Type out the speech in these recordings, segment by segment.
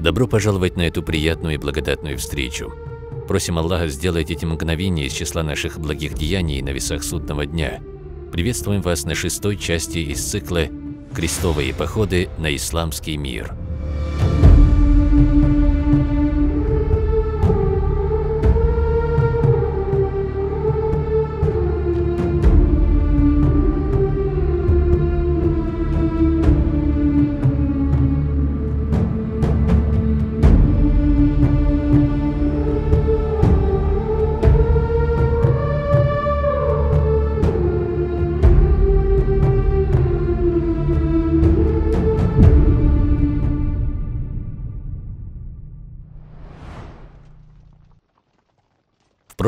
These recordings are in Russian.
Добро пожаловать на эту приятную и благодатную встречу. Просим Аллаха сделать эти мгновения из числа наших благих деяний на весах судного дня. Приветствуем вас на шестой части из цикла «Крестовые походы на исламский мир».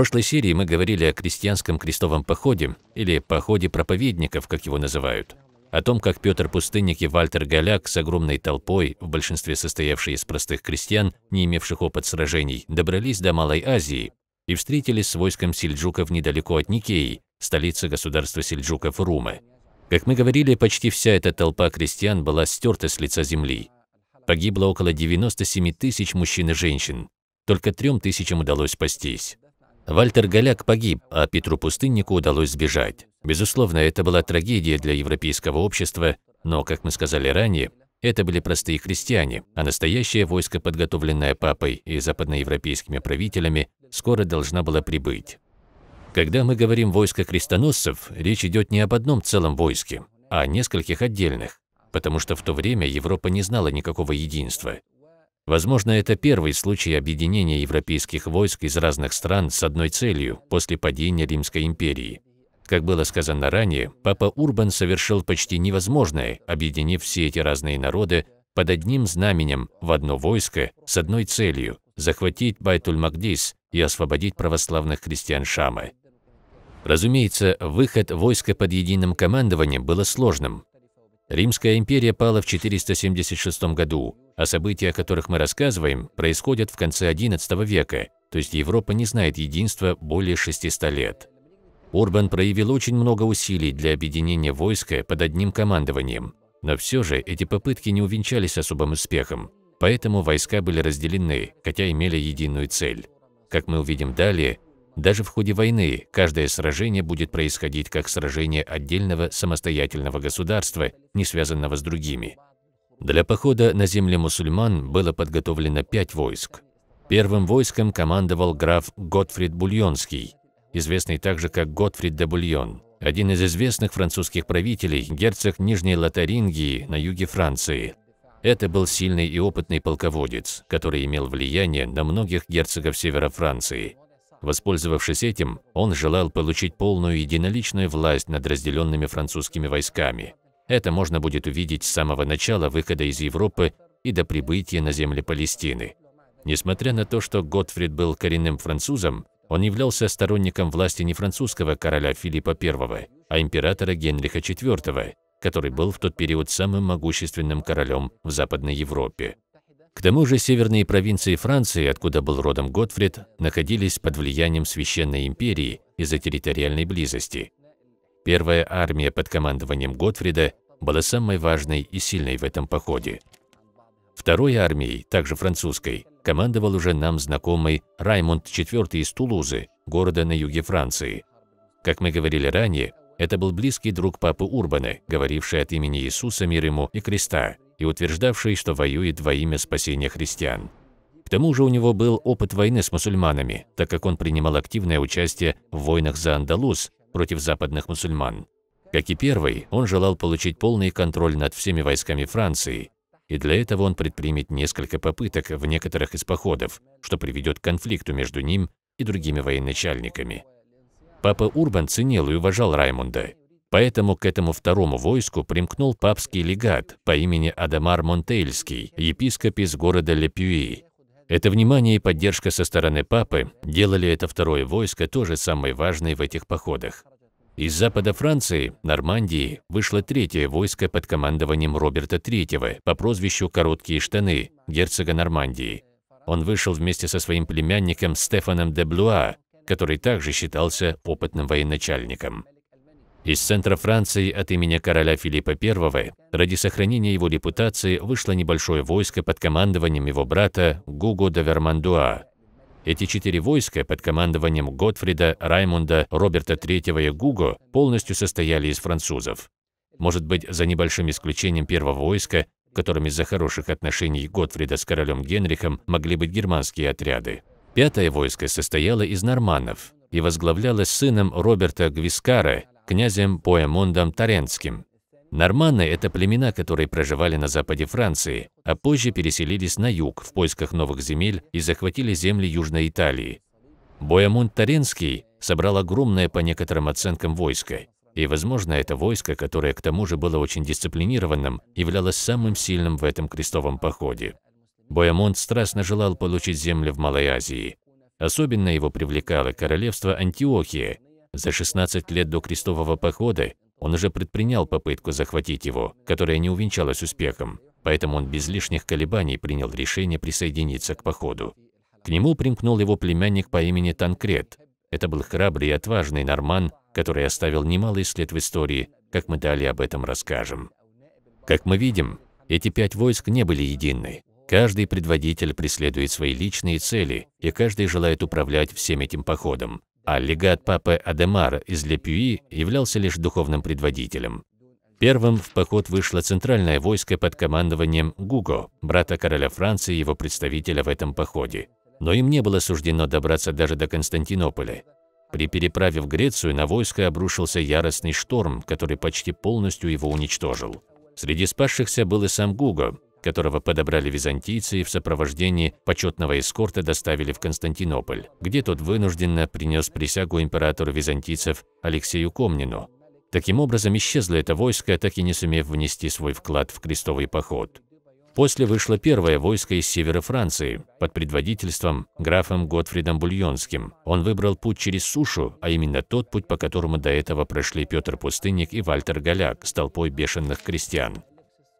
Прошлой серии мы говорили о крестьянском крестовом походе, или походе проповедников, как его называют. О том, как Петр Пустынник и Вальтер Голяк с огромной толпой, в большинстве состоявшей из простых крестьян, не имевших опыт сражений, добрались до Малой Азии и встретились с войском сельджуков недалеко от Никеи, столицы государства сельджуков Румы. Как мы говорили, почти вся эта толпа крестьян была стерта с лица земли. Погибло около 97 тысяч мужчин и женщин. Только трем тысячам удалось спастись. Вальтер Голяк погиб, а Петру Пустыннику удалось сбежать. Безусловно, это была трагедия для европейского общества, но, как мы сказали ранее, это были простые христиане, а настоящее войско, подготовленное папой и западноевропейскими правителями, скоро должна была прибыть. Когда мы говорим «войско крестоносцев», речь идет не об одном целом войске, а о нескольких отдельных, потому что в то время Европа не знала никакого единства. Возможно, это первый случай объединения европейских войск из разных стран с одной целью после падения Римской империи. Как было сказано ранее, папа Урбан совершил почти невозможное, объединив все эти разные народы под одним знаменем в одно войско с одной целью – захватить Байтуль-Магдис и освободить православных христиан Шамы. Разумеется, выход войска под единым командованием было сложным. Римская империя пала в 476 году, а события, о которых мы рассказываем, происходят в конце XI века, то есть Европа не знает единства более 600 лет. Урбан проявил очень много усилий для объединения войска под одним командованием, но все же эти попытки не увенчались особым успехом, поэтому войска были разделены, хотя имели единую цель. Как мы увидим далее, даже в ходе войны каждое сражение будет происходить как сражение отдельного самостоятельного государства, не связанного с другими. Для похода на земли мусульман было подготовлено пять войск. Первым войском командовал граф Готфрид Бульонский, известный также как Готфрид де Бульон, один из известных французских правителей, герцог Нижней Лотарингии на юге Франции. Это был сильный и опытный полководец, который имел влияние на многих герцогов севера Франции. Воспользовавшись этим, он желал получить полную единоличную власть над разделенными французскими войсками. Это можно будет увидеть с самого начала выхода из Европы и до прибытия на земли Палестины. Несмотря на то, что Готфрид был коренным французом, он являлся сторонником власти не французского короля Филиппа I, а императора Генриха IV, который был в тот период самым могущественным королем в Западной Европе. К тому же северные провинции Франции, откуда был родом Готфрид, находились под влиянием Священной империи из-за территориальной близости. Первая армия под командованием Готфрида была самой важной и сильной в этом походе. Второй армией, также французской, командовал уже нам знакомый Раймонд IV из Тулузы, города на юге Франции. Как мы говорили ранее, это был близкий друг папы Урбана, говоривший от имени Иисуса мир ему и креста, и утверждавший, что воюет во имя спасения христиан. К тому же у него был опыт войны с мусульманами, так как он принимал активное участие в войнах за Андалус против западных мусульман. Как и первый, он желал получить полный контроль над всеми войсками Франции, и для этого он предпримет несколько попыток в некоторых из походов, что приведет к конфликту между ним и другими военачальниками. Папа Урбан ценил и уважал Раймунда, поэтому к этому второму войску примкнул папский легат по имени Адамар Монтейльский, епископ из города Лепюи. Это внимание и поддержка со стороны папы делали это второе войско тоже самое важное в этих походах. Из запада Франции, Нормандии, вышло третье войско под командованием Роберта III по прозвищу «Короткие штаны», герцога Нормандии. Он вышел вместе со своим племянником Стефаном де Блуа, который также считался опытным военачальником. Из центра Франции от имени короля Филиппа I ради сохранения его репутации вышло небольшое войско под командованием его брата Гуго де Вермандуа. Эти четыре войска под командованием Готфрида, Раймунда, Роберта III и Гуго полностью состояли из французов. Может быть, за небольшим исключением первого войска, которым из-за хороших отношений Готфрида с королем Генрихом могли быть германские отряды. Пятое войско состояло из норманнов и возглавлялось сыном Роберта Гвискара, князем Поэмондом Таренским. Норманны – это племена, которые проживали на западе Франции, а позже переселились на юг в поисках новых земель и захватили земли Южной Италии. Боемунд Таренский собрал огромное по некоторым оценкам войско, и, возможно, это войско, которое к тому же было очень дисциплинированным, являлось самым сильным в этом крестовом походе. Боемонт страстно желал получить земли в Малой Азии. Особенно его привлекало королевство Антиохия. За 16 лет до крестового похода он уже предпринял попытку захватить его, которая не увенчалась успехом, поэтому он без лишних колебаний принял решение присоединиться к походу. К нему примкнул его племянник по имени Танкрет. Это был храбрый и отважный норман, который оставил немалый след в истории, как мы далее об этом расскажем. Как мы видим, эти пять войск не были едины. Каждый предводитель преследует свои личные цели, и каждый желает управлять всем этим походом. А легат папы Адемар из Лепюи являлся лишь духовным предводителем. Первым в поход вышло центральное войско под командованием Гуго, брата короля Франции и его представителя в этом походе. Но им не было суждено добраться даже до Константинополя. При переправе в Грецию на войско обрушился яростный шторм, который почти полностью его уничтожил. Среди спасшихся был и сам Гуго, которого подобрали византийцы и в сопровождении почетного эскорта доставили в Константинополь, где тот вынужденно принес присягу императору византийцев Алексею Комнину. Таким образом, исчезло это войско, так и не сумев внести свой вклад в крестовый поход. После вышло первое войско из севера Франции под предводительством графом Готфридом Бульонским. Он выбрал путь через сушу, а именно тот путь, по которому до этого прошли Петр Пустынник и Вальтер Голяк с толпой бешеных крестьян.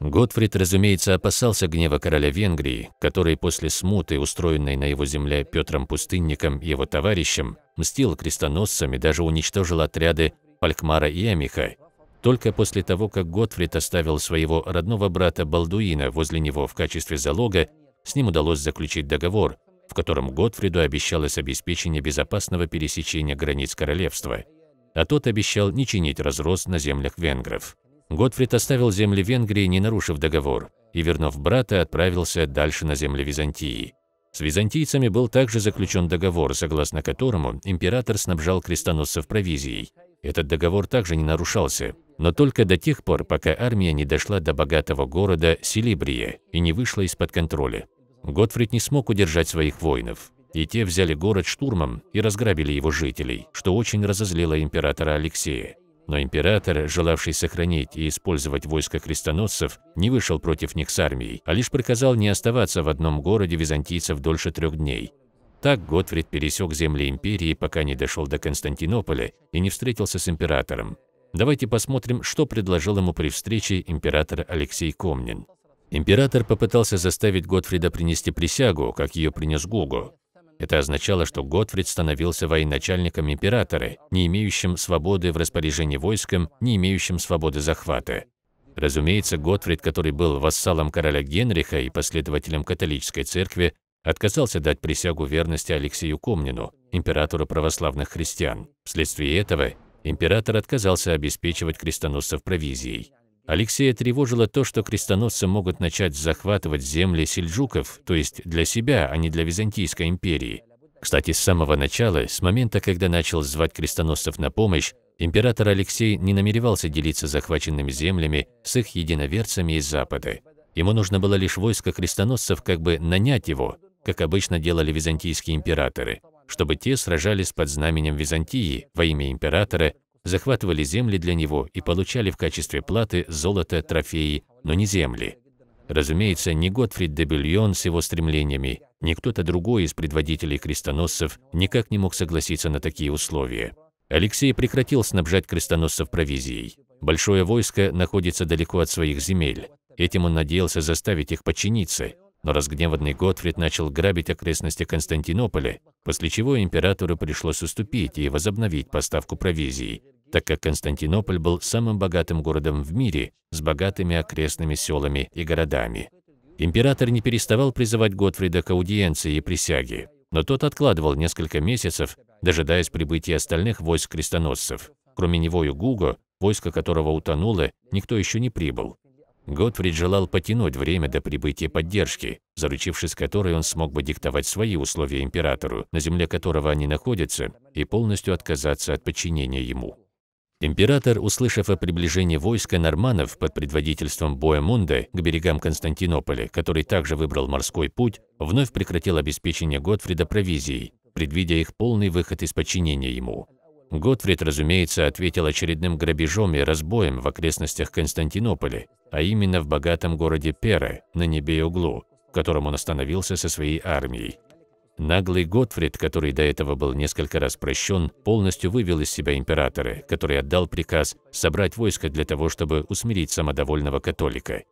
Готфрид, разумеется, опасался гнева короля Венгрии, который после смуты, устроенной на его земле Петром Пустынником и его товарищем, мстил крестоносцам и даже уничтожил отряды Палькмара и Эмиха, только после того, как Готфрид оставил своего родного брата Балдуина возле него в качестве залога, с ним удалось заключить договор, в котором Готфриду обещалось обеспечение безопасного пересечения границ королевства, а тот обещал не чинить разрост на землях венгров. Готфрид оставил земли Венгрии, не нарушив договор, и, вернув брата, отправился дальше на земли Византии. С византийцами был также заключен договор, согласно которому император снабжал крестоносцев провизией. Этот договор также не нарушался, но только до тех пор, пока армия не дошла до богатого города Селибрия и не вышла из-под контроля. Готфрид не смог удержать своих воинов, и те взяли город штурмом и разграбили его жителей, что очень разозлило императора Алексея. Но император, желавший сохранить и использовать войско крестоносцев, не вышел против них с армией, а лишь приказал не оставаться в одном городе византийцев дольше трех дней. Так Готфрид пересек земли империи, пока не дошел до Константинополя и не встретился с императором. Давайте посмотрим, что предложил ему при встрече император Алексей Комнин. Император попытался заставить Готфрида принести присягу, как ее принес Гугу. Это означало, что Готфрид становился военачальником императора, не имеющим свободы в распоряжении войском, не имеющим свободы захвата. Разумеется, Готфрид, который был вассалом короля Генриха и последователем католической церкви, отказался дать присягу верности Алексею Комнину, императору православных христиан. Вследствие этого император отказался обеспечивать крестоносцев провизией. Алексея тревожило то, что крестоносцы могут начать захватывать земли сельджуков, то есть для себя, а не для Византийской империи. Кстати, с самого начала, с момента, когда начал звать крестоносцев на помощь, император Алексей не намеревался делиться захваченными землями с их единоверцами из Запада. Ему нужно было лишь войско крестоносцев как бы нанять его, как обычно делали византийские императоры, чтобы те сражались под знаменем Византии во имя императора, захватывали земли для него и получали в качестве платы золото, трофеи, но не земли. Разумеется, ни Готфрид де Бельон с его стремлениями, ни кто-то другой из предводителей крестоносцев никак не мог согласиться на такие условия. Алексей прекратил снабжать крестоносцев провизией. Большое войско находится далеко от своих земель. Этим он надеялся заставить их подчиниться, но разгневанный Готфрид начал грабить окрестности Константинополя, после чего императору пришлось уступить и возобновить поставку провизии. так как Константинополь был самым богатым городом в мире с богатыми окрестными селами и городами. Император не переставал призывать Готфрида к аудиенции и присяге, но тот откладывал несколько месяцев, дожидаясь прибытия остальных войск крестоносцев. Кроме него и Гуго, войско которого утонуло, никто еще не прибыл. Готфрид желал потянуть время до прибытия поддержки, заручившись которой он смог бы диктовать свои условия императору, на земле которого они находятся, и полностью отказаться от подчинения ему. Император, услышав о приближении войска норманов под предводительством Боэмунда к берегам Константинополя, который также выбрал морской путь, вновь прекратил обеспечение Готфрида провизией, предвидя их полный выход из подчинения ему. Готфрид, разумеется, ответил очередным грабежом и разбоем в окрестностях Константинополя, а именно в богатом городе Пера на Небеуглу, в котором он остановился со своей армией. Наглый Готфрид, который до этого был несколько раз прощен, полностью вывел из себя императора, который отдал приказ собрать войско для того, чтобы усмирить самодовольного католика.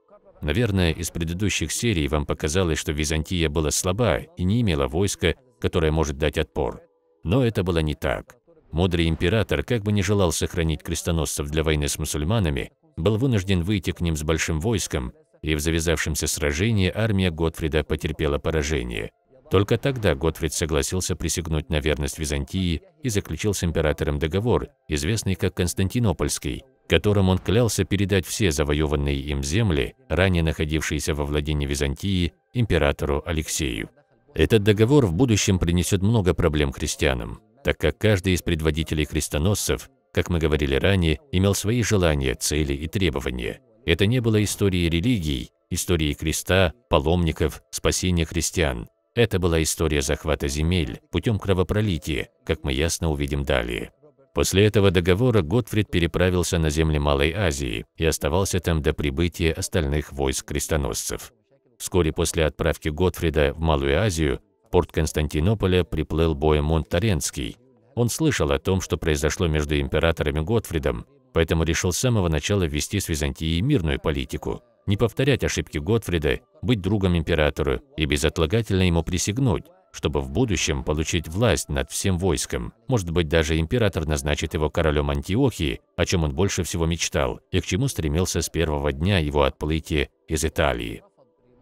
Наверное, из предыдущих серий вам показалось, что Византия была слаба и не имела войска, которое может дать отпор. Но это было не так. Мудрый император, как бы не желал сохранить крестоносцев для войны с мусульманами, был вынужден выйти к ним с большим войском, и в завязавшемся сражении армия Готфрида потерпела поражение. Только тогда Готфрид согласился присягнуть на верность Византии и заключил с императором договор, известный как Константинопольский, которым он клялся передать все завоеванные им земли, ранее находившиеся во владении Византии, императору Алексею. Этот договор в будущем принесет много проблем христианам так как каждый из предводителей крестоносцев, как мы говорили ранее, имел свои желания, цели и требования. Это не было историей религий, историей креста, паломников, спасения христиан. Это была история захвата земель путем кровопролития, как мы ясно увидим далее. После этого договора Готфрид переправился на земли Малой Азии и оставался там до прибытия остальных войск крестоносцев. Вскоре после отправки Готфрида в Малую Азию порт Константинополя приплыл Боемонт Таренский. Он слышал о том, что произошло между императорами Готфридом, поэтому решил с самого начала ввести с Византией мирную политику, не повторять ошибки Готфрида, быть другом императору и безотлагательно ему присягнуть, чтобы в будущем получить власть над всем войском. Может быть, даже император назначит его королем Антиохии, о чем он больше всего мечтал и к чему стремился с первого дня его отплытия из Италии.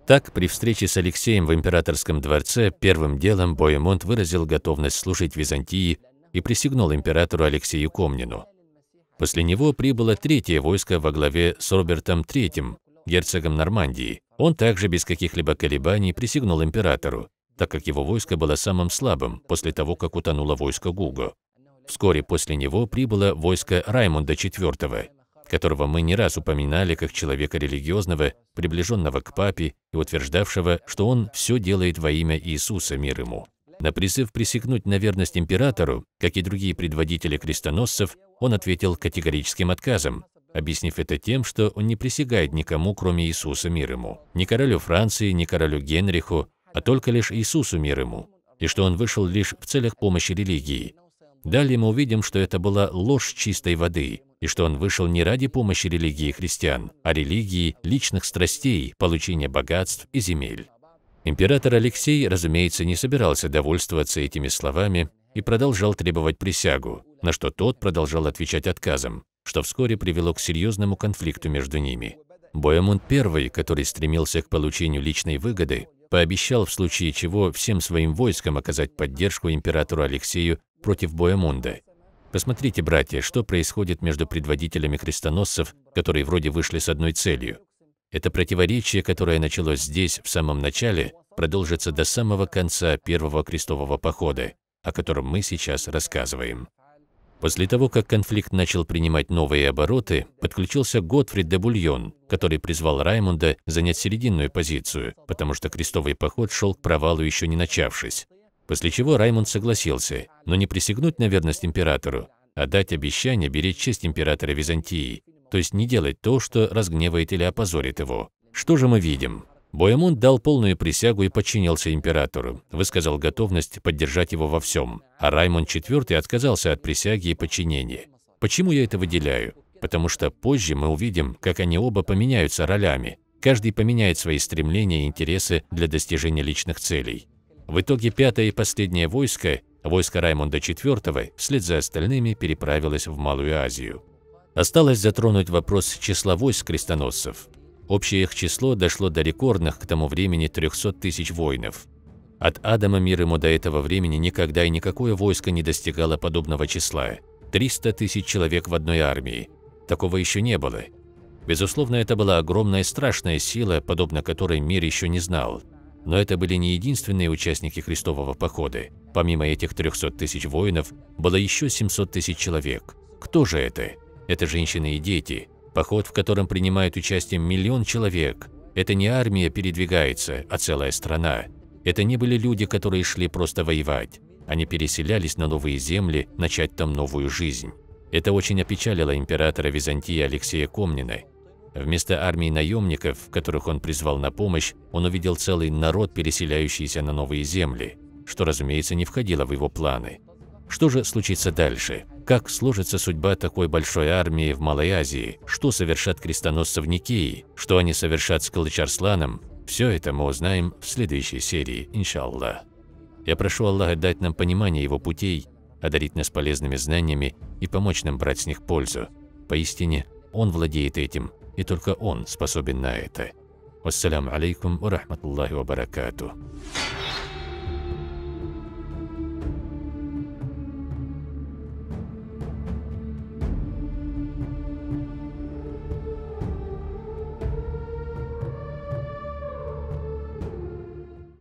Так, при встрече с Алексеем в императорском дворце первым делом Боемонт выразил готовность служить Византии и присягнул императору Алексею Комнину. После него прибыло третье войско во главе с Робертом III, герцогом Нормандии. Он также без каких-либо колебаний присягнул императору, так как его войско было самым слабым после того, как утонуло войско Гуго. Вскоре после него прибыло войско Раймунда IV, которого мы не раз упоминали как человека религиозного, приближенного к папе и утверждавшего, что он все делает во имя Иисуса, мир ему. На призыв присягнуть на верность императору, как и другие предводители крестоносцев, он ответил категорическим отказом, объяснив это тем, что он не присягает никому, кроме Иисуса, мир ему, ни королю Франции, ни королю Генриху, а только лишь Иисусу, мир ему, и что он вышел лишь в целях помощи религии. Далее мы увидим, что это была ложь чистой воды, и что он вышел не ради помощи религии христиан, а религии личных страстей, получения богатств и земель. Император Алексей, разумеется, не собирался довольствоваться этими словами и продолжал требовать присягу, на что тот продолжал отвечать отказом, что вскоре привело к серьезному конфликту между ними. Боемунд I, который стремился к получению личной выгоды, пообещал в случае чего всем своим войскам оказать поддержку императору Алексею против Боемунда, Посмотрите, братья, что происходит между предводителями крестоносцев, которые вроде вышли с одной целью. Это противоречие, которое началось здесь, в самом начале, продолжится до самого конца первого крестового похода, о котором мы сейчас рассказываем. После того, как конфликт начал принимать новые обороты, подключился Готфрид де Бульон, который призвал Раймунда занять серединную позицию, потому что крестовый поход шел к провалу еще не начавшись. После чего Раймонд согласился, но не присягнуть на верность императору, а дать обещание беречь честь императора Византии, то есть не делать то, что разгневает или опозорит его. Что же мы видим? Боемунд дал полную присягу и подчинился императору, высказал готовность поддержать его во всем, а Раймонд IV отказался от присяги и подчинения. Почему я это выделяю? Потому что позже мы увидим, как они оба поменяются ролями. Каждый поменяет свои стремления и интересы для достижения личных целей. В итоге пятое и последнее войско Войско Раймонда IV вслед за остальными переправилось в Малую Азию. Осталось затронуть вопрос числа войск крестоносцев. Общее их число дошло до рекордных к тому времени 300 тысяч воинов. От Адама мир ему до этого времени никогда и никакое войско не достигало подобного числа. 300 тысяч человек в одной армии. Такого еще не было. Безусловно, это была огромная страшная сила, подобно которой мир еще не знал. Но это были не единственные участники крестового похода. Помимо этих 300 тысяч воинов, было еще 700 тысяч человек. Кто же это? Это женщины и дети. Поход, в котором принимает участие миллион человек. Это не армия передвигается, а целая страна. Это не были люди, которые шли просто воевать. Они переселялись на новые земли, начать там новую жизнь. Это очень опечалило императора Византии Алексея Комнина. Вместо армии наемников, которых он призвал на помощь, он увидел целый народ, переселяющийся на новые земли, что, разумеется, не входило в его планы. Что же случится дальше? Как сложится судьба такой большой армии в Малой Азии? Что совершат крестоносцы в Никеи? Что они совершат с Калычарсланом? Все это мы узнаем в следующей серии, иншаллах. Я прошу Аллаха дать нам понимание Его путей, одарить нас полезными знаниями и помочь нам брать с них пользу. Поистине, Он владеет этим, и только он способен на это. Вассаляму алейкум ва рахматуллахи ва баракату.